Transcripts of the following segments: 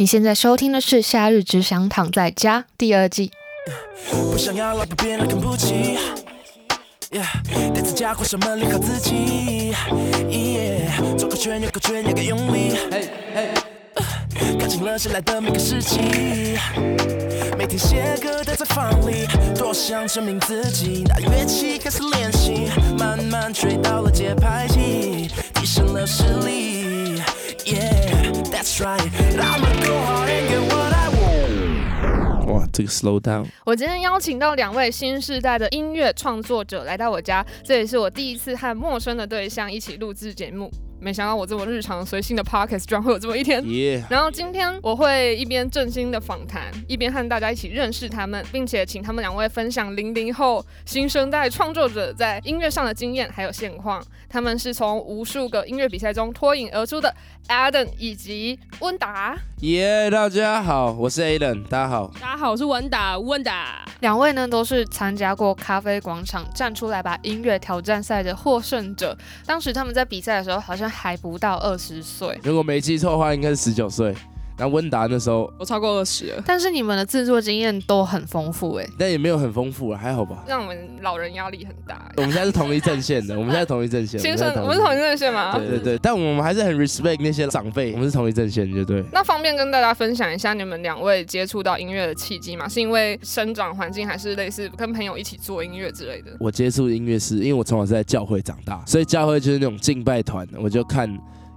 你现在收听的是《夏日只想躺在家》第二季。不想要老不起。家伙什么联合自己。转个圈，又个圈，也该用力。看清了谁来的每个时期。每天写歌待在房里，多想证明自己。拿乐器开始练习，慢慢追到了节拍器，提升了实力。Yeah, that's right. I'ma go hard and get what I want. 哇，这个 slow down。我今天邀请到两位新世代的音乐创作者来到我家，这也是我第一次和陌生的对象一起录制节目。没想到我这么日常随性的 podcast 居然会有这么一天。然后今天我会一边正经的访谈，一边和大家一起认识他们，并且请他们两位分享零零后新生代创作者在音乐上的经验还有现况。他们是从无数个音乐比赛中脱颖而出的 Adam 以及温达。耶，yeah, 大家好，我是 Adam。大家好，大家好，我是温达。温达，两位呢都是参加过咖啡广场站出来吧音乐挑战赛的获胜者。当时他们在比赛的时候好像还不到二十岁，如果没记错的话，应该是十九岁。那温达那时候我超过二十了，但是你们的制作经验都很丰富哎，但也没有很丰富啊，还好吧。让我们老人压力很大。我们现在是同一阵线的，我们现在同一阵线。先生，我们是同一阵线吗？对对对，但我们还是很 respect 那些长辈，我们是同一阵线，就对。那方便跟大家分享一下你们两位接触到音乐的契机吗？是因为生长环境，还是类似跟朋友一起做音乐之类的？我接触音乐是因为我从小是在教会长大，所以教会就是那种敬拜团，我就看。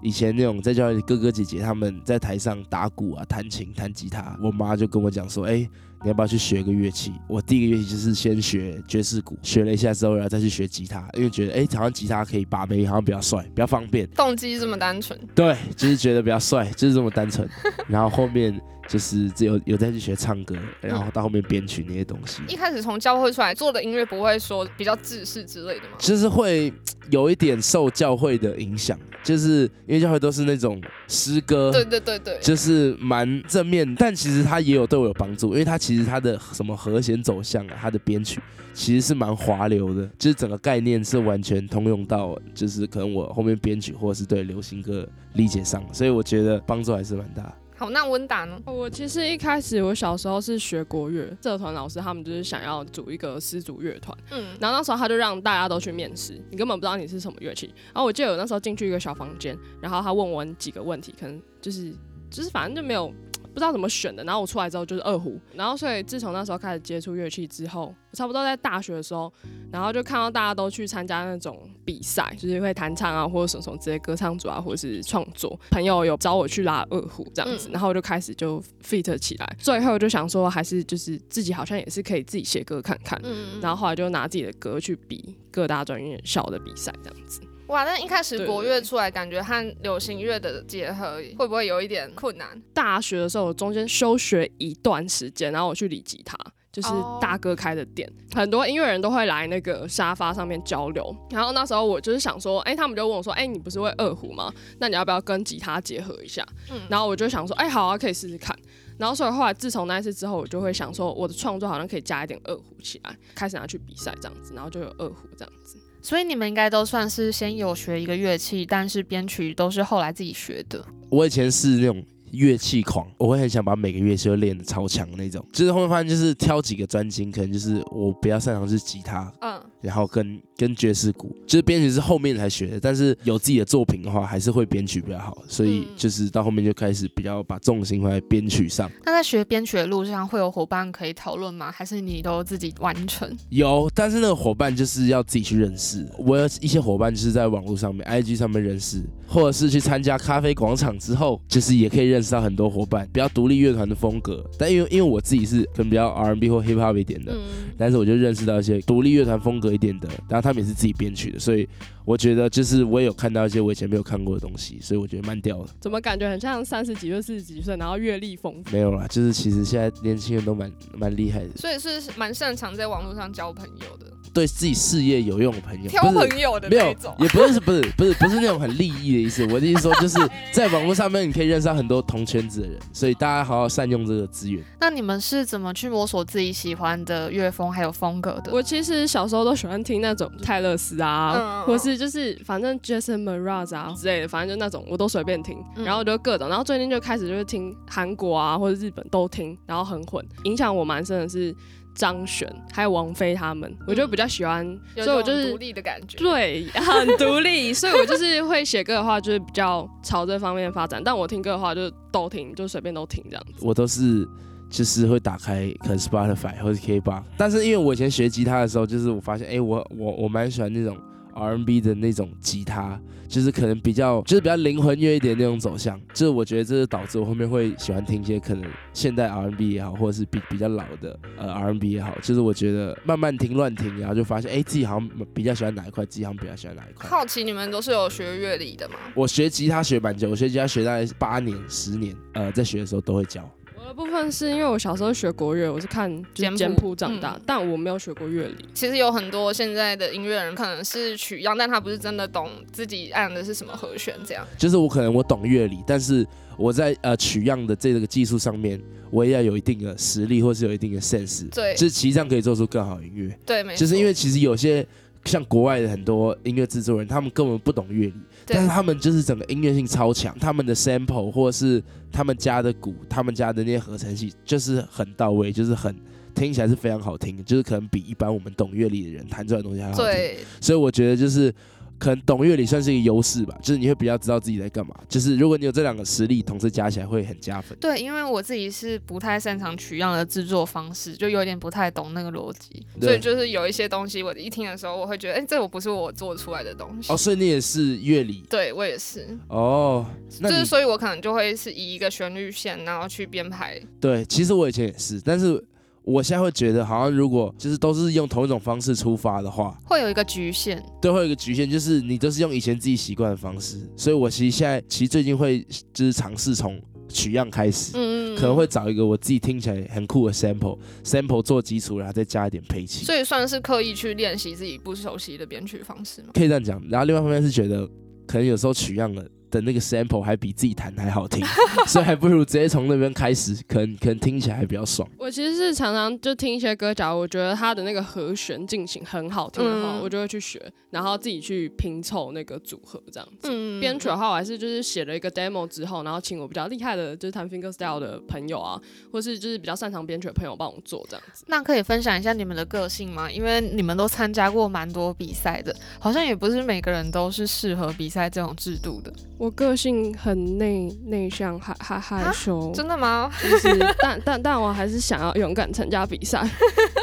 以前那种在教会哥哥姐姐他们在台上打鼓啊、弹琴、弹吉他，我妈就跟我讲说：“哎、欸，你要不要去学个乐器？”我第一个乐器就是先学爵士鼓，学了一下之后，然后再去学吉他，因为觉得哎、欸，好像吉他可以把妹，好像比较帅，比较方便。动机这么单纯？对，就是觉得比较帅，就是这么单纯。然后后面。就是只有有再去学唱歌，然后到后面编曲那些东西。一开始从教会出来做的音乐，不会说比较自式之类的吗？就是会有一点受教会的影响，就是因为教会都是那种诗歌，对对对对，就是蛮正面。但其实它也有对我有帮助，因为它其实它的什么和弦走向啊，它的编曲其实是蛮滑流的，就是整个概念是完全通用到，就是可能我后面编曲或者是对流行歌理解上，所以我觉得帮助还是蛮大。好，那温达呢？我其实一开始我小时候是学国乐，社团老师他们就是想要组一个丝竹乐团，嗯，然后那时候他就让大家都去面试，你根本不知道你是什么乐器。然后我记得我那时候进去一个小房间，然后他问我几个问题，可能就是就是反正就没有。不知道怎么选的，然后我出来之后就是二胡，然后所以自从那时候开始接触乐器之后，我差不多在大学的时候，然后就看到大家都去参加那种比赛，就是会弹唱啊，或者什么什么这些歌唱组啊，或者是创作。朋友有找我去拉二胡这样子，然后我就开始就 fit 起来。最后就想说，还是就是自己好像也是可以自己写歌看看，然后后来就拿自己的歌去比各大专业校的比赛这样子。哇，那一开始国乐出来，感觉和流行乐的结合会不会有一点困难？大学的时候，我中间休学一段时间，然后我去理吉他，就是大哥开的店，很多音乐人都会来那个沙发上面交流。然后那时候我就是想说，哎，他们就问我说，哎，你不是会二胡吗？那你要不要跟吉他结合一下？嗯，然后我就想说，哎，好啊，可以试试看。然后所以后来自从那一次之后，我就会想说，我的创作好像可以加一点二胡起来，开始拿去比赛这样子，然后就有二胡这样子。所以你们应该都算是先有学一个乐器，但是编曲都是后来自己学的。我以前是那种。乐器狂，我会很想把每个乐器都练得超强的那种。就是后面发现，就是挑几个专精，可能就是我比较擅长是吉他，嗯，然后跟跟爵士鼓，就是编曲是后面才学的。但是有自己的作品的话，还是会编曲比较好。所以就是到后面就开始比较把重心放在编曲上。那在学编曲的路上，会有伙伴可以讨论吗？还是你都自己完成？有，但是那个伙伴就是要自己去认识。我有一些伙伴就是在网络上面，IG 上面认识，或者是去参加咖啡广场之后，就是也可以认识。到很多伙伴比较独立乐团的风格，但因为因为我自己是可能比较 R&B 或 Hip Hop 一点的，嗯、但是我就认识到一些独立乐团风格一点的，然后他们也是自己编曲的，所以我觉得就是我也有看到一些我以前没有看过的东西，所以我觉得蛮屌的。怎么感觉很像三十几岁、四十几岁，然后阅历丰富？没有啦，就是其实现在年轻人都蛮蛮厉害的，所以是蛮擅长在网络上交朋友的。对自己事业有用的朋友，挑朋友的那种，没有，也不是不是不是不是那种很利益的意思。我的意思说，就是 在网络上面你可以认识到很多同圈子的人，所以大家好好善用这个资源。那你们是怎么去摸索自己喜欢的乐风还有风格的？我其实小时候都喜喜欢听那种泰勒斯啊，嗯、或是就是反正 Jason Mraz 啊之类的，反正就那种我都随便听，然后就各种，然后最近就开始就是听韩国啊或者日本都听，然后很混，影响我蛮深的是。张悬还有王菲他们，我就比较喜欢，嗯、所以我就是独立的感觉，对，很独立，所以我就是会写歌的话，就是比较朝这方面发展。但我听歌的话，就都听，就随便都听这样子。我都是就是会打开可能 Spotify 或者 KKBOX，但是因为我以前学吉他的时候，就是我发现，哎、欸，我我我蛮喜欢那种。R&B 的那种吉他，就是可能比较，就是比较灵魂乐一点那种走向，就是我觉得这是导致我后面会喜欢听一些可能现代 R&B 也好，或者是比比较老的呃 R&B 也好，就是我觉得慢慢听乱听，然后就发现，哎、欸，自己好像比较喜欢哪一块，自己好像比较喜欢哪一块。好奇你们都是有学乐理的吗？我学吉他学蛮久，我学吉他学大概八年、十年，呃，在学的时候都会教。部分是因为我小时候学国乐，我是看简谱长大，嗯、但我没有学过乐理。其实有很多现在的音乐人可能是取样，但他不是真的懂自己按的是什么和弦，这样。就是我可能我懂乐理，但是我在呃取样的这个技术上面，我也要有一定的实力，或是有一定的 sense。对，就是其实这样可以做出更好的音乐。对，没错。就是因为其实有些像国外的很多音乐制作人，他们根本不懂乐理。但是他们就是整个音乐性超强，他们的 sample 或者是他们家的鼓，他们家的那些合成器就是很到位，就是很听起来是非常好听，就是可能比一般我们懂乐理的人弹出来的东西还好听。对，所以我觉得就是。可能懂乐理算是一个优势吧，就是你会比较知道自己在干嘛。就是如果你有这两个实力，同时加起来会很加分。对，因为我自己是不太擅长取样的制作方式，就有点不太懂那个逻辑，所以就是有一些东西我一听的时候，我会觉得，哎、欸，这我不是我做出来的东西。哦，所以你也是乐理？对，我也是。哦，就是所以，我可能就会是以一个旋律线，然后去编排。对，其实我以前也是，但是。我现在会觉得，好像如果就是都是用同一种方式出发的话，会有一个局限。对，会有一个局限，就是你都是用以前自己习惯的方式。所以我其实现在其实最近会就是尝试从取样开始，嗯嗯，可能会找一个我自己听起来很酷的 sample，sample 做基础，然后再加一点配器。所以算是刻意去练习自己不熟悉的编曲方式吗？可以这样讲。然后另外一方面是觉得，可能有时候取样了。的那个 sample 还比自己弹还好听，所以还不如直接从那边开始，可能可能听起来还比较爽。我其实是常常就听一些歌，假如我觉得他的那个和弦进行很好听的话，嗯、我就会去学，然后自己去拼凑那个组合这样子。嗯、编曲的话，我还是就是写了一个 demo 之后，然后请我比较厉害的，就是弹 fingerstyle 的朋友啊，或是就是比较擅长编曲的朋友帮我做这样子。那可以分享一下你们的个性吗？因为你们都参加过蛮多比赛的，好像也不是每个人都是适合比赛这种制度的。我个性很内内向，害害害羞。真的吗？就是，但但但我还是想要勇敢参加比赛。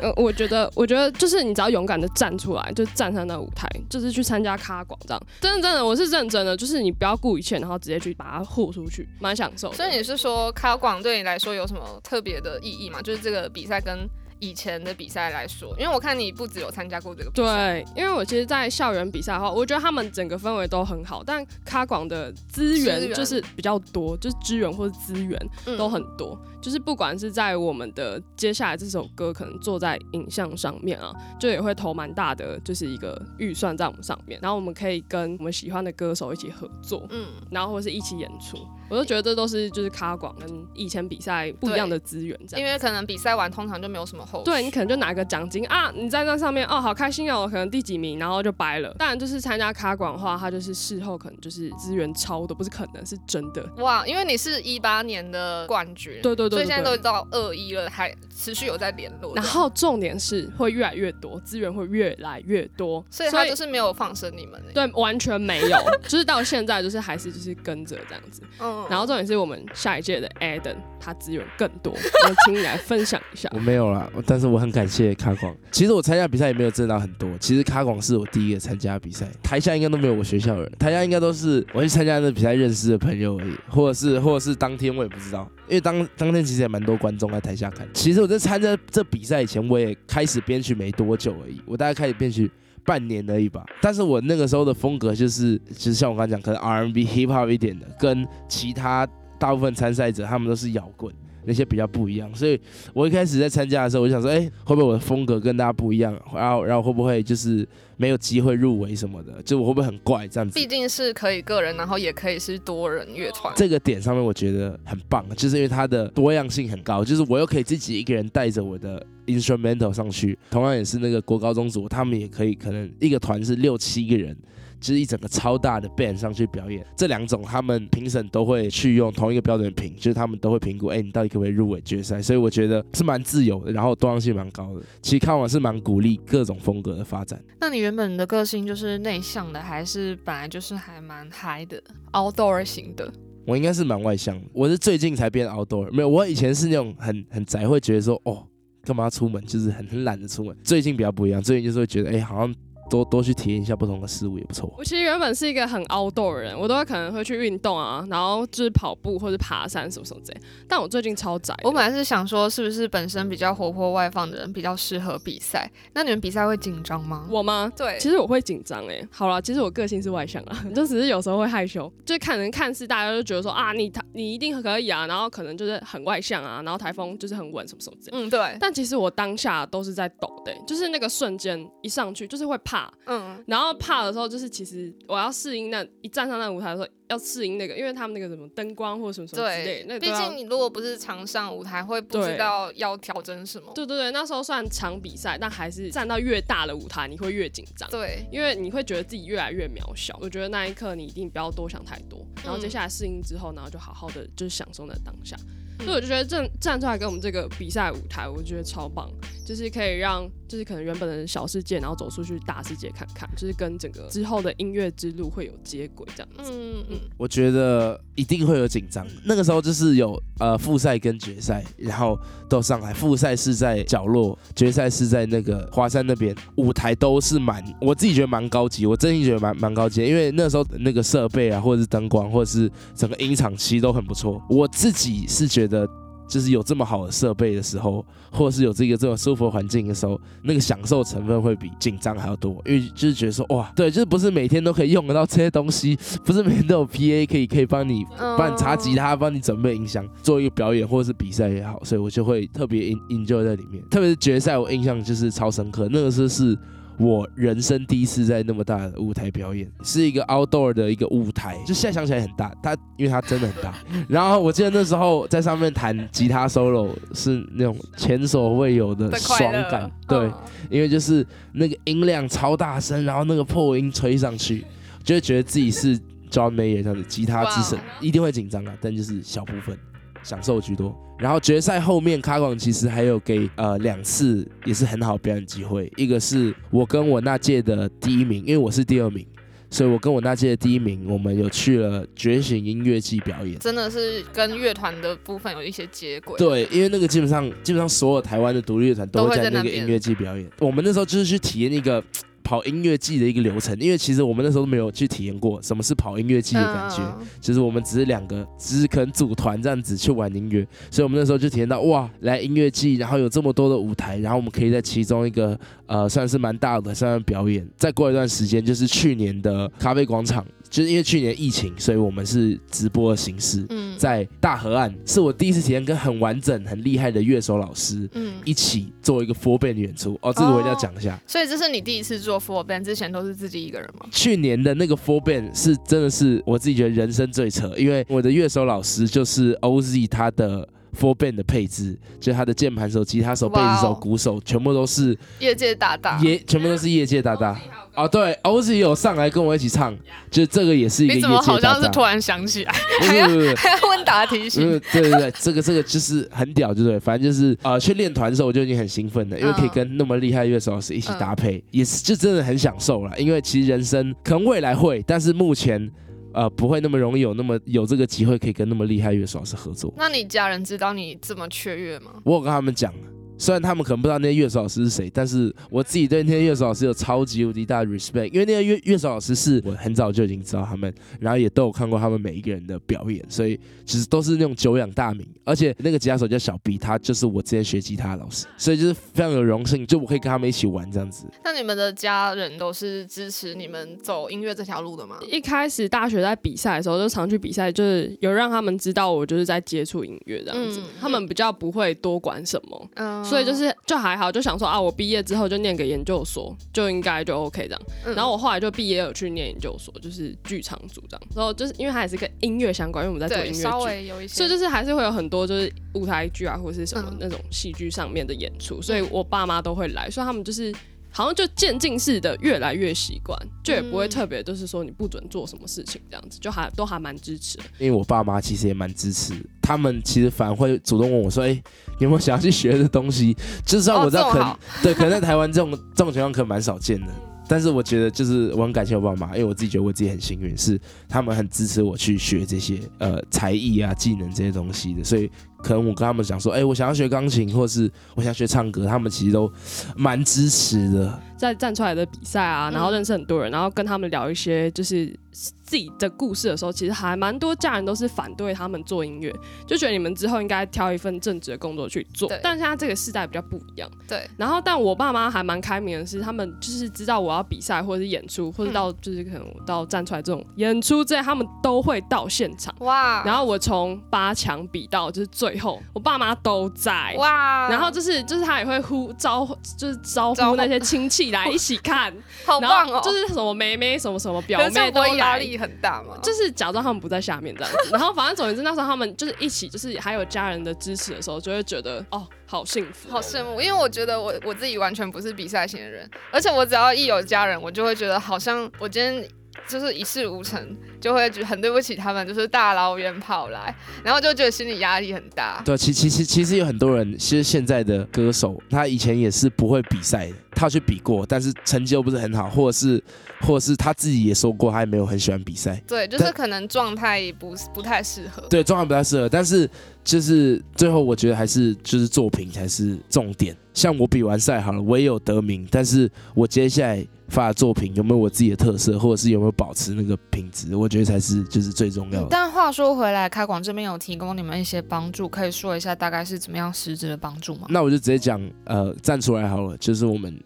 呃，我觉得，我觉得就是你只要勇敢的站出来，就站上那舞台，就是去参加咖广这样。真的真的，我是认真的，就是你不要顾一切，然后直接去把它豁出去，蛮享受。所以你是说咖广对你来说有什么特别的意义吗？就是这个比赛跟。以前的比赛来说，因为我看你不只有参加过这个比赛。对，因为我其实，在校园比赛的话，我觉得他们整个氛围都很好，但卡广的资源就是比较多，就是资源或者资源都很多。就是不管是在我们的接下来这首歌可能做在影像上面啊，就也会投蛮大的就是一个预算在我们上面，然后我们可以跟我们喜欢的歌手一起合作，嗯，然后或是一起演出，我都觉得这都是就是卡广跟以前比赛不一样的资源这样，因为可能比赛完通常就没有什么后续，对，你可能就拿个奖金啊，你在那上面哦好开心哦，可能第几名，然后就掰了。当然就是参加卡广的话，它就是事后可能就是资源超的，不是可能是真的。哇，因为你是一八年的冠军，对对。所以现在都到二一了，还持续有在联络。然后重点是会越来越多，资源会越来越多，所以他就是没有放生你们。对，完全没有，就是到现在就是还是就是跟着这样子。嗯。然后重点是我们下一届的 Adam，他资源更多，我请你来分享一下。我没有啦，但是我很感谢卡广。其实我参加比赛也没有挣到很多，其实卡广是我第一个参加比赛，台下应该都没有我学校的人，台下应该都是我去参加那比赛认识的朋友而已，或者是或者是当天我也不知道。因为当当天其实也蛮多观众在台下看。其实我在参加这比赛以前，我也开始编曲没多久而已，我大概开始编曲半年而已吧。但是我那个时候的风格就是，其实像我刚才讲，可能 R&B、Hip Hop 一点的，跟其他大部分参赛者他们都是摇滚，那些比较不一样。所以我一开始在参加的时候，我就想说，哎、欸，会不会我的风格跟大家不一样？然后然后会不会就是没有机会入围什么的？就我会不会很怪这样子？毕竟是可以个人，然后也可以是多人乐团。这个点上面我觉得很棒，就是因为它的多样性很高，就是我又可以自己一个人带着我的 instrumental 上去，同样也是那个国高中组，他们也可以可能一个团是六七个人。就是一整个超大的 band 上去表演，这两种他们评审都会去用同一个标准评，就是他们都会评估，哎、欸，你到底可不可以入围决赛？所以我觉得是蛮自由的，然后多样性蛮高的。其实看完是蛮鼓励各种风格的发展。那你原本的个性就是内向的，还是本来就是还蛮嗨的 outdoor 型的？我应该是蛮外向，我是最近才变 outdoor，没有，我以前是那种很很宅，会觉得说，哦，干嘛要出门，就是很很懒得出门。最近比较不一样，最近就是会觉得，哎、欸，好像。多多去体验一下不同的事物也不错。我其实原本是一个很 outdoor 的人，我都会可能会去运动啊，然后就是跑步或者爬山什么什么之类。但我最近超宅。我本来是想说，是不是本身比较活泼外放的人比较适合比赛？那你们比赛会紧张吗？我吗？对，其实我会紧张哎。好了，其实我个性是外向啊，就只是有时候会害羞，就看人看似大家都觉得说啊，你你一定可以啊，然后可能就是很外向啊，然后台风就是很稳什么什么之类。嗯，对。但其实我当下都是在抖的，就是那个瞬间一上去就是会怕，嗯，然后。怕的时候，就是其实我要适应那一站上那舞台的时候，要适应那个，因为他们那个什么灯光或者什么什么之类。对，那毕竟你如果不是常上舞台，会不知道要调整什么。对对对，那时候算场比赛，但还是站到越大的舞台，你会越紧张。对，因为你会觉得自己越来越渺小。我觉得那一刻你一定不要多想太多，然后接下来适应之后，然后就好好的就是享受那当下。所以我就觉得站站出来跟我们这个比赛舞台，我觉得超棒，就是可以让就是可能原本的小世界，然后走出去大世界看看，就是跟整个之后的音乐之路会有接轨这样子。嗯嗯，我觉得一定会有紧张，那个时候就是有呃复赛跟决赛，然后都上来，复赛是在角落，决赛是在那个华山那边，舞台都是蛮，我自己觉得蛮高级，我真心觉得蛮蛮高级，因为那时候那个设备啊，或者是灯光，或者是整个音场其实都很不错，我自己是觉得。的，就是有这么好的设备的时候，或者是有这个这种舒服的环境的时候，那个享受成分会比紧张还要多，因为就是觉得说，哇，对，就是不是每天都可以用得到这些东西，不是每天都有 PA 可以可以帮你帮你插吉他，帮你准备音响，做一个表演或者是比赛也好，所以我就会特别 enjoy 在里面，特别是决赛，我印象就是超深刻，那个时候是。我人生第一次在那么大的舞台表演，是一个 outdoor 的一个舞台，就现在想起来很大，它因为它真的很大。然后我记得那时候在上面弹吉他 solo 是那种前所未有的爽感，对，因为就是那个音量超大声，然后那个破音吹上去，就会觉得自己是 John Mayer 这样的吉他之神，一定会紧张啊，但就是小部分。享受居多，然后决赛后面卡广其实还有给呃两次也是很好表演机会，一个是我跟我那届的第一名，因为我是第二名，所以我跟我那届的第一名，我们有去了觉醒音乐季表演，真的是跟乐团的部分有一些接轨。对，因为那个基本上基本上所有台湾的独立乐团都会在那个音乐季表演，我们那时候就是去体验一个。跑音乐季的一个流程，因为其实我们那时候都没有去体验过什么是跑音乐季的感觉，其实我们只是两个，只是可能组团这样子去玩音乐，所以我们那时候就体验到哇，来音乐季，然后有这么多的舞台，然后我们可以在其中一个呃算是蛮大的上面表演。再过一段时间就是去年的咖啡广场。就是因为去年疫情，所以我们是直播的形式，嗯在大河岸，是我第一次体验跟很完整、很厉害的乐手老师，嗯一起做一个 full band 的演出。哦，这个我一定要讲一下。所以这是你第一次做 full band，之前都是自己一个人吗？去年的那个 full band 是真的是我自己觉得人生最扯，因为我的乐手老师就是 OZ 他的 full band 的配置，就他的键盘手、吉他手、贝斯手、鼓手，全部都是业界大大，也全部都是业界大大。哦，对，OZ 有上来跟我一起唱，就这个也是一个业界大大。你怎么好像是突然想起来？还要 还要问答题型？对对对，这个这个就是很屌，对不对？反正就是呃，去练团的时候我就已经很兴奋了，因为可以跟那么厉害的乐手老师一起搭配，嗯、也是就真的很享受了。因为其实人生可能未来会，但是目前呃不会那么容易有那么有这个机会可以跟那么厉害乐手老师合作。那你家人知道你这么雀跃吗？我有跟他们讲。虽然他们可能不知道那些乐手老师是谁，但是我自己对那些乐手老师有超级无敌大的 respect，因为那些乐乐手老师是我很早就已经知道他们，然后也都有看过他们每一个人的表演，所以其实都是那种久仰大名。而且那个吉他手叫小 B，他就是我之前学吉他的老师，所以就是非常有荣幸，就我可以跟他们一起玩这样子。那你们的家人都是支持你们走音乐这条路的吗？一开始大学在比赛的时候就常去比赛，就是有让他们知道我就是在接触音乐这样子，嗯、他们比较不会多管什么，嗯，所以就是就还好，就想说啊，我毕业之后就念个研究所，就应该就 OK 这样。嗯、然后我后来就毕业有去念研究所，就是剧场组这样。然后就是因为它也是跟音乐相关，因为我们在做音乐剧，稍微有一些，所以就是还是会有很多就是舞台剧啊或者是什么那种戏剧上面的演出，嗯、所以我爸妈都会来，所以他们就是。好像就渐进式的越来越习惯，就也不会特别就是说你不准做什么事情这样子，就还都还蛮支持。因为我爸妈其实也蛮支持，他们其实反而会主动问我说：“哎、欸，你有没有想要去学的东西？”就是说我知道可能、哦、对，可能在台湾这种 这种情况可能蛮少见的。但是我觉得就是我很感谢我爸妈，因为我自己觉得我自己很幸运，是他们很支持我去学这些呃才艺啊、技能这些东西的，所以。可能我跟他们讲说，哎、欸，我想要学钢琴，或是我想学唱歌，他们其实都蛮支持的。在站出来的比赛啊，然后认识很多人，然后跟他们聊一些就是自己的故事的时候，其实还蛮多家人都是反对他们做音乐，就觉得你们之后应该挑一份正职的工作去做。对但现在这个时代比较不一样。对。然后，但我爸妈还蛮开明的是，他们就是知道我要比赛或者是演出，或者到就是可能到站出来这种演出这样，他们都会到现场。哇。然后我从八强比到就是最后，我爸妈都在。哇。然后就是就是他也会呼招，就是招呼那些亲戚。来一起看，好棒哦！就是什么妹妹、什么什么表妹都压力很大嘛，就是假装他们不在下面这样子。然后反正总之那时候他们就是一起，就是还有家人的支持的时候，就会觉得哦，好幸福，好羡慕。因为我觉得我我自己完全不是比赛型的人，而且我只要一有家人，我就会觉得好像我今天。就是一事无成，就会很对不起他们，就是大老远跑来，然后就觉得心理压力很大。对，其其实其实有很多人，其实现在的歌手，他以前也是不会比赛的，他去比过，但是成绩又不是很好，或者是或者是他自己也说过，他也没有很喜欢比赛。对，就是可能状态不不太适合。对，状态不太适合，但是就是最后我觉得还是就是作品才是重点。像我比完赛好了，我也有得名，但是我接下来。发的作品有没有我自己的特色，或者是有没有保持那个品质？我觉得才是就是最重要的。但话说回来，开广这边有提供你们一些帮助，可以说一下大概是怎么样实质的帮助吗？那我就直接讲，呃，站出来好了，就是我们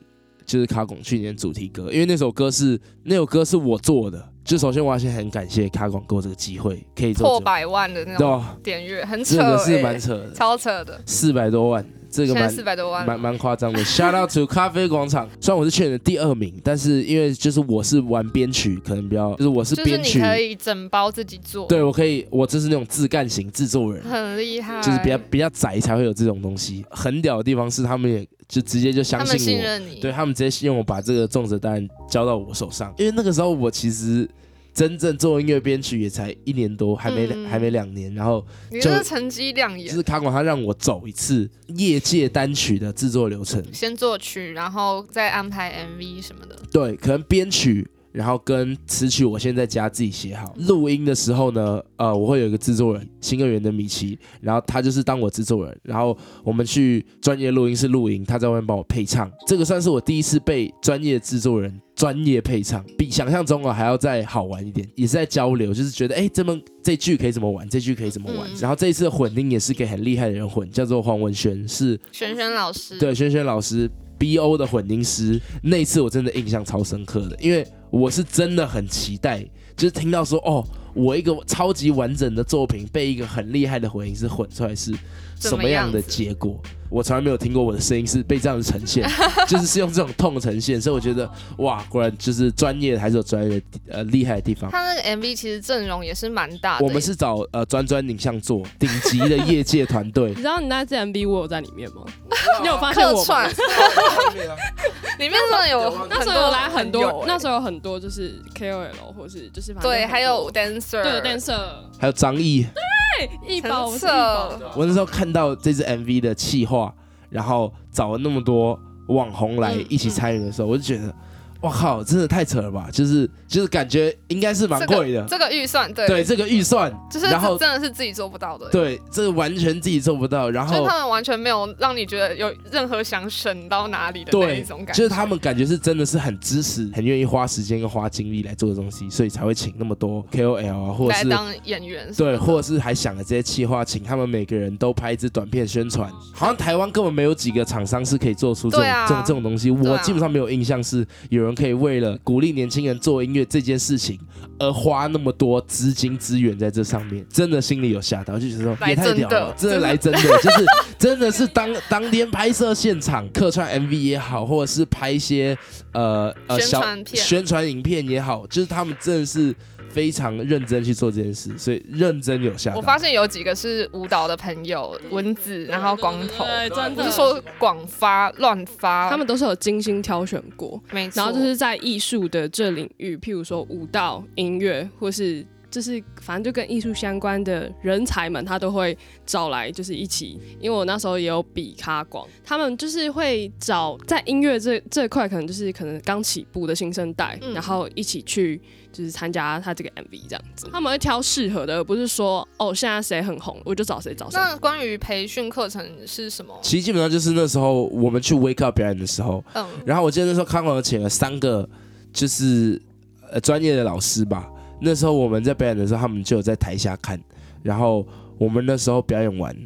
就是卡广去年主题歌，因为那首歌是那首歌是我做的，就首先我要先很感谢卡广给我这个机会，可以做破百万的那种点阅，很扯，这个是蛮扯的，超扯的，四百多万。这个蛮四百多万，蛮蛮夸张的。Shout out to 咖啡广场，虽然我是去年的第二名，但是因为就是我是玩编曲，可能比较就是我是编曲，可以整包自己做。对，我可以，我这是那种自干型制作人，很厉害。就是比较比较窄才会有这种东西。很屌的地方是，他们也就直接就相信我，他们信任你。对，他们直接信任我，把这个重责大任交到我手上。因为那个时候我其实。真正做音乐编曲也才一年多，还没、嗯、还没两年，然后你这个成绩亮眼。就是卡管他让我走一次业界单曲的制作流程，先作曲，然后再安排 MV 什么的。对，可能编曲，然后跟词曲，我现在家自己写好。录音的时候呢，呃，我会有一个制作人，新乐园的米奇，然后他就是当我制作人，然后我们去专业录音室录音，他在外面帮我配唱。这个算是我第一次被专业制作人。专业配唱比想象中啊还要再好玩一点，也是在交流，就是觉得哎，这么这句可以怎么玩，这句可以怎么玩。嗯、然后这一次的混音也是给很厉害的人混，叫做黄文轩，是轩轩老师，对，轩轩老师 BO 的混音师。那一次我真的印象超深刻的，因为我是真的很期待，就是听到说哦，我一个超级完整的作品被一个很厉害的混音师混出来是什么样的结果。我从来没有听过我的声音是被这样子呈现，就是是用这种痛呈现，所以我觉得哇，果然就是专业还是有专业呃厉害的地方。他那个 MV 其实阵容也是蛮大的。我们是找呃专专影像做顶级的业界团队。你知道你那支 MV 我有在里面吗？你有发现我？串里面真的有，那时候有来很多，那时候有很多就是 KOL 或是就是对，还有 dancer，对 dancer，还有张译，对。一宝，我那时候看到这支 MV 的企划，然后找了那么多网红来一起参与的时候，嗯、我就觉得，哇靠，真的太扯了吧！就是就是感觉应该是蛮贵的，这个预、算对。对，这个预算就是然后真的是自己做不到的，对，这个完全自己做不到，然后就他们完全没有让你觉得有任何想省到哪里的那一种感觉，就是他们感觉是真的是很支持、很愿意花时间跟花精力来做的东西，所以才会请那么多 KOL 啊，或者是来当演员，对，或者是还想了这些企划，请他们每个人都拍一支短片宣传，好像台湾根本没有几个厂商是可以做出这种、啊、这种这种东西，我基本上没有印象是有人可以为了。鼓励年轻人做音乐这件事情，而花那么多资金资源在这上面，真的心里有吓到，就觉得说也太屌了，真的来真的，就是真的是当当天拍摄现场客串 MV 也好，或者是拍一些呃呃小宣传影片也好，就是他们真的是。非常认真去做这件事，所以认真有效。我发现有几个是舞蹈的朋友，蚊子，然后光头，不是说广发乱发，他们都是有精心挑选过，没错。然后就是在艺术的这领域，譬如说舞蹈、音乐，或是。就是反正就跟艺术相关的人才们，他都会找来，就是一起。因为我那时候也有比卡广，他们就是会找在音乐这这块，可能就是可能刚起步的新生代，嗯、然后一起去就是参加他这个 MV 这样子。他们会挑适合的，而不是说哦现在谁很红，我就找谁找谁。那关于培训课程是什么？其实基本上就是那时候我们去 Wake Up 表演的时候，嗯，然后我记得那时候康广请了三个就是呃专业的老师吧。那时候我们在表演的时候，他们就有在台下看，然后我们那时候表演完，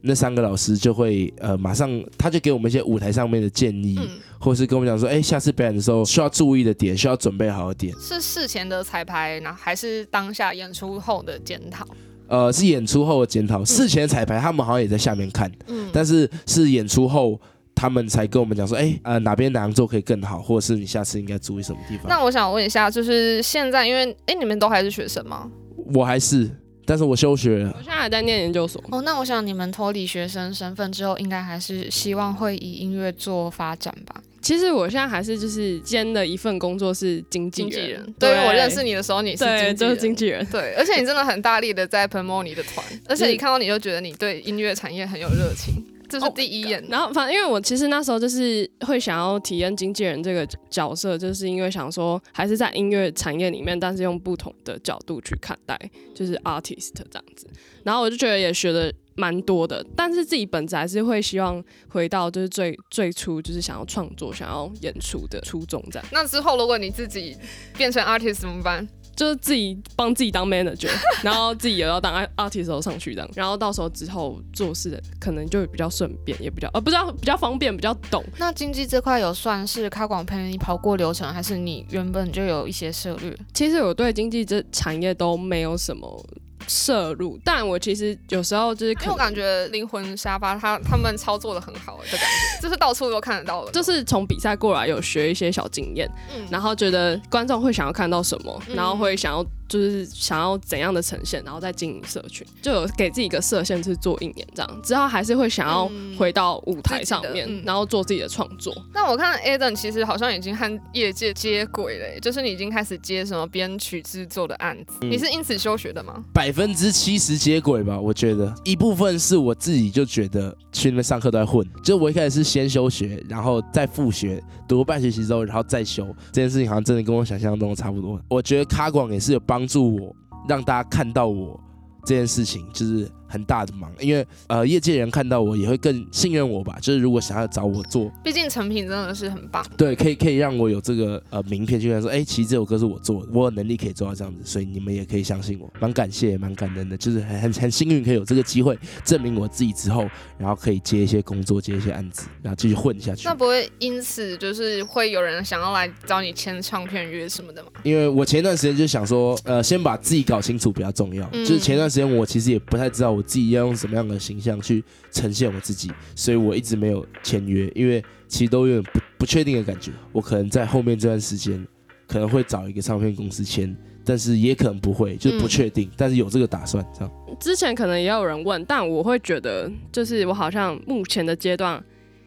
那三个老师就会呃马上他就给我们一些舞台上面的建议，嗯、或是跟我们讲说，哎，下次表演的时候需要注意的点，需要准备好的点。是事前的彩排呢，还是当下演出后的检讨？呃，是演出后的检讨。事前彩排他们好像也在下面看，嗯，但是是演出后。他们才跟我们讲说，哎、欸，呃，哪边哪样做可以更好，或者是你下次应该注意什么地方？那我想问一下，就是现在，因为，哎、欸，你们都还是学生吗？我还是，但是我休学了。我现在还在念研究所。哦，那我想你们脱离学生身份之后，应该还是希望会以音乐做发展吧？其实我现在还是就是兼的一份工作是经纪人。人对，对我认识你的时候，你是经纪人，就是经纪人。对，而且你真的很大力的在 promote 你的团，而且一看到你就觉得你对音乐产业很有热情。这是第一眼，oh、然后反正因为我其实那时候就是会想要体验经纪人这个角色，就是因为想说还是在音乐产业里面，但是用不同的角度去看待，就是 artist 这样子。然后我就觉得也学的蛮多的，但是自己本质还是会希望回到就是最最初就是想要创作、想要演出的初衷这样。那之后如果你自己变成 artist 怎么办？就是自己帮自己当 manager，然后自己也要当 artist 时候上去这样，然后到时候之后做事可能就会比较顺便，也比较呃不知道比较方便，比较懂。那经济这块有算是开广陪你跑过流程，还是你原本就有一些涉略？其实我对经济这产业都没有什么。摄入，但我其实有时候就是，因为我感觉灵魂沙发他他们操作的很好的感觉，就是到处都看得到的，就是从比赛过来有学一些小经验，嗯，然后觉得观众会想要看到什么，然后会想要。就是想要怎样的呈现，然后再经营社群，就有给自己一个设限，是做一年这样，之后还是会想要回到舞台上面，嗯、然后做自己的创作。那我看 Adam 其实好像已经和业界接轨了，就是你已经开始接什么编曲制作的案子，嗯、你是因此休学的吗？百分之七十接轨吧，我觉得一部分是我自己就觉得去那边上课都在混，就我一开始是先休学，然后再复学，读个半学期之后，然后再休，这件事情好像真的跟我想象中的差不多。我觉得卡广也是有帮。帮助我，让大家看到我这件事情，就是。很大的忙，因为呃，业界人看到我也会更信任我吧。就是如果想要找我做，毕竟成品真的是很棒。对，可以可以让我有这个呃名片，就跟他说，哎、欸，其实这首歌是我做的，我有能力可以做到这样子，所以你们也可以相信我。蛮感谢，蛮感恩的，就是很很 很幸运可以有这个机会证明我自己之后，然后可以接一些工作，接一些案子，然后继续混下去。那不会因此就是会有人想要来找你签唱片约什么的吗？因为我前段时间就想说，呃，先把自己搞清楚比较重要。嗯、就是前段时间我其实也不太知道我自己要用什么样的形象去呈现我自己，所以我一直没有签约，因为其实都有点不不确定的感觉。我可能在后面这段时间可能会找一个唱片公司签，但是也可能不会，就是不确定。但是有这个打算，这样。之前可能也有人问，但我会觉得，就是我好像目前的阶段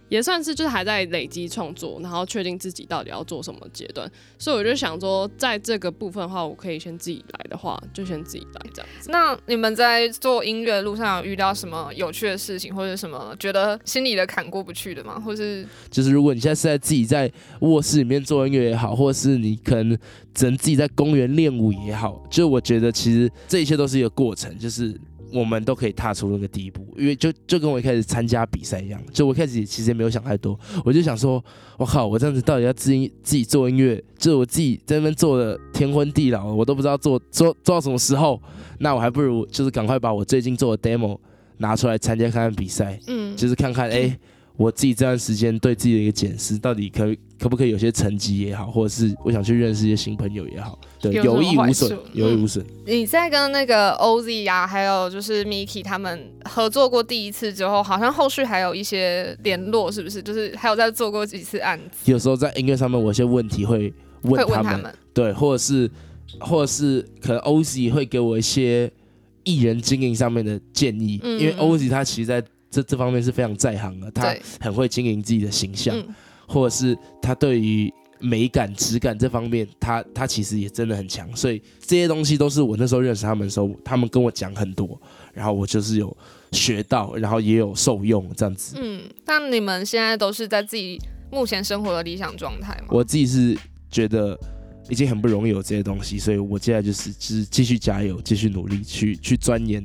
也算是就是还在累积创作，然后确定自己到底要做什么阶段，所以我就想说，在这个部分的话，我可以先自己来的话，就先自己来这样子。那你们在做音乐的路上有遇到什么有趣的事情，或者什么觉得心里的坎过不去的吗？或是就是如果你现在是在自己在卧室里面做音乐也好，或者是你可能只能自己在公园练舞也好，就我觉得其实这一切都是一个过程，就是。我们都可以踏出那个第一步，因为就就跟我一开始参加比赛一样，就我一开始其实也没有想太多，我就想说，我靠，我这样子到底要自己自己做音乐，就我自己在那边做的天昏地老，我都不知道做做做到什么时候，那我还不如就是赶快把我最近做的 demo 拿出来参加看看比赛，嗯，就是看看哎。欸我自己这段时间对自己的一个检视，到底可可不可以有些成绩也好，或者是我想去认识一些新朋友也好，对，有益无损，有益无损。你在跟那个 OZ 呀、啊，还有就是 Miki 他们合作过第一次之后，好像后续还有一些联络，是不是？就是还有在做过几次案子？有时候在音乐上面，我有些问题会问他们，他们对，或者是或者是可能 OZ 会给我一些艺人经营上面的建议，嗯、因为 OZ 他其实在。这这方面是非常在行的，他很会经营自己的形象，嗯、或者是他对于美感、质感这方面，他他其实也真的很强。所以这些东西都是我那时候认识他们的时候，他们跟我讲很多，然后我就是有学到，然后也有受用这样子。嗯，那你们现在都是在自己目前生活的理想状态吗？我自己是觉得已经很不容易有这些东西，所以我接下来就是就是继续加油，继续努力去去钻研。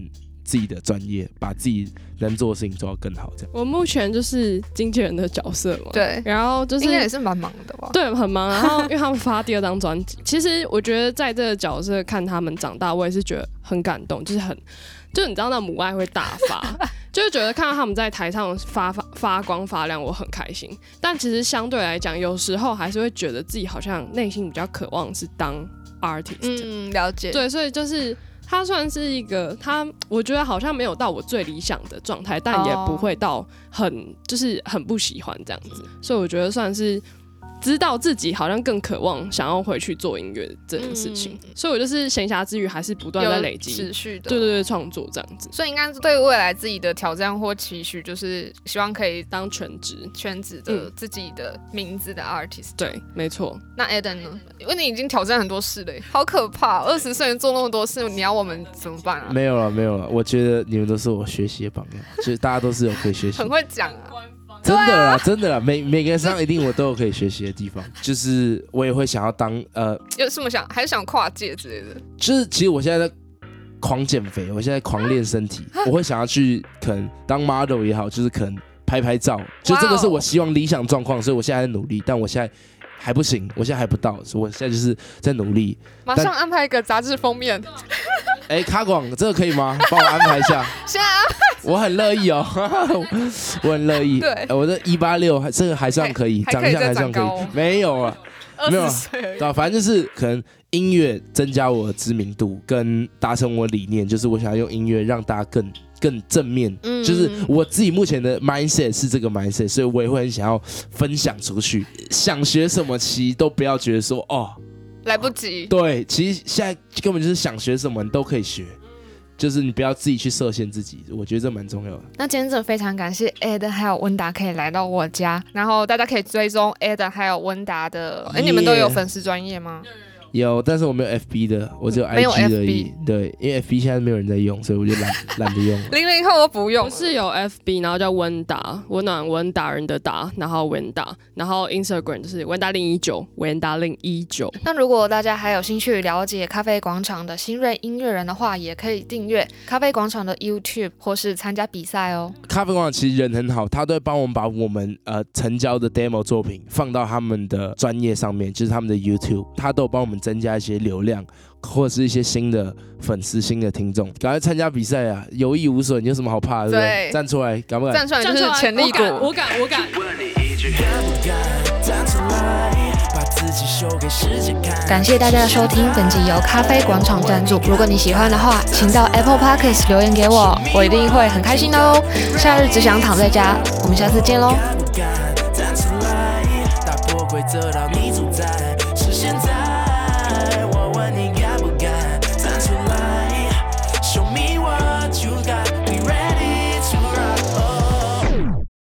自己的专业，把自己能做的事情做到更好。这样，我目前就是经纪人的角色嘛。对，然后就是应该也是蛮忙的吧？对，很忙。然后 因为他们发第二张专辑，其实我觉得在这个角色看他们长大，我也是觉得很感动，就是很，就你知道那母爱会大发，就是觉得看到他们在台上发发发光发亮，我很开心。但其实相对来讲，有时候还是会觉得自己好像内心比较渴望是当 artist。嗯，了解。对，所以就是。他算是一个，他我觉得好像没有到我最理想的状态，但也不会到很就是很不喜欢这样子，所以我觉得算是。知道自己好像更渴望想要回去做音乐这件事情，嗯、所以我就是闲暇之余还是不断在累积持续的，对对对，创作这样子。所以应该对未来自己的挑战或期许，就是希望可以当全职全职的自己的名字的 artist。对，没错。那 Adam 呢？因为你已经挑战很多事了，好可怕！二十岁做那么多事，你要我们怎么办啊？没有了，没有了。我觉得你们都是我学习的榜样，就是大家都是有可以学习。很会讲啊。真的啦，真的啦，每每个人身上一定我都有可以学习的地方，就是我也会想要当呃，有什么想还是想跨界之类的？就是其实我现在在狂减肥，我现在狂练身体，我会想要去可能当 model 也好，就是可能拍拍照，就这个是我希望理想状况，所以我现在在努力，但我现在还不行，我现在还不到，所以我现在就是在努力。马上安排一个杂志封面。哎、欸，卡广，这个可以吗？帮我安排一下。现在安排。我很乐意哦，我很乐意。对，欸、我这一八六还这个还算可以，长相还算可以。没有啊，没有啊，对，反正就是可能音乐增加我的知名度，跟达成我理念，就是我想要用音乐让大家更更正面。嗯，就是我自己目前的 mindset 是这个 mindset，所以我也会很想要分享出去。想学什么，其实都不要觉得说哦。来不及。对，其实现在根本就是想学什么你都可以学，就是你不要自己去设限自己，我觉得这蛮重要的。那今天真的非常感谢 Adam 还有温达可以来到我家，然后大家可以追踪 Adam 还有温达的，哎，你们都有粉丝专业吗？有，但是我没有 FB 的，我只有 IG 而已。对，因为 FB 现在没有人在用，所以我就懒 懒得用。零零后都不用，是有 FB，然后叫温达，温暖温达人的达，然后温达，然后 Instagram 就是温达零一九，温达零一九。那如果大家还有兴趣了解咖啡广场的新锐音乐人的话，也可以订阅咖啡广场的 YouTube 或是参加比赛哦。咖啡广场其实人很好，他都会帮我们把我们呃成交的 demo 作品放到他们的专业上面，就是他们的 YouTube，他都有帮我们。增加一些流量，或者是一些新的粉丝、新的听众，赶快参加比赛啊！有益无损，有什么好怕的？对，对，站出来，敢不敢？站出来就是潜力股，我敢，我敢。感谢大家的收听，本集由咖啡广场赞助。如果你喜欢的话，请到 Apple Podcast 留言给我，我一定会很开心的哦。夏日只想躺在家，我们下次见喽。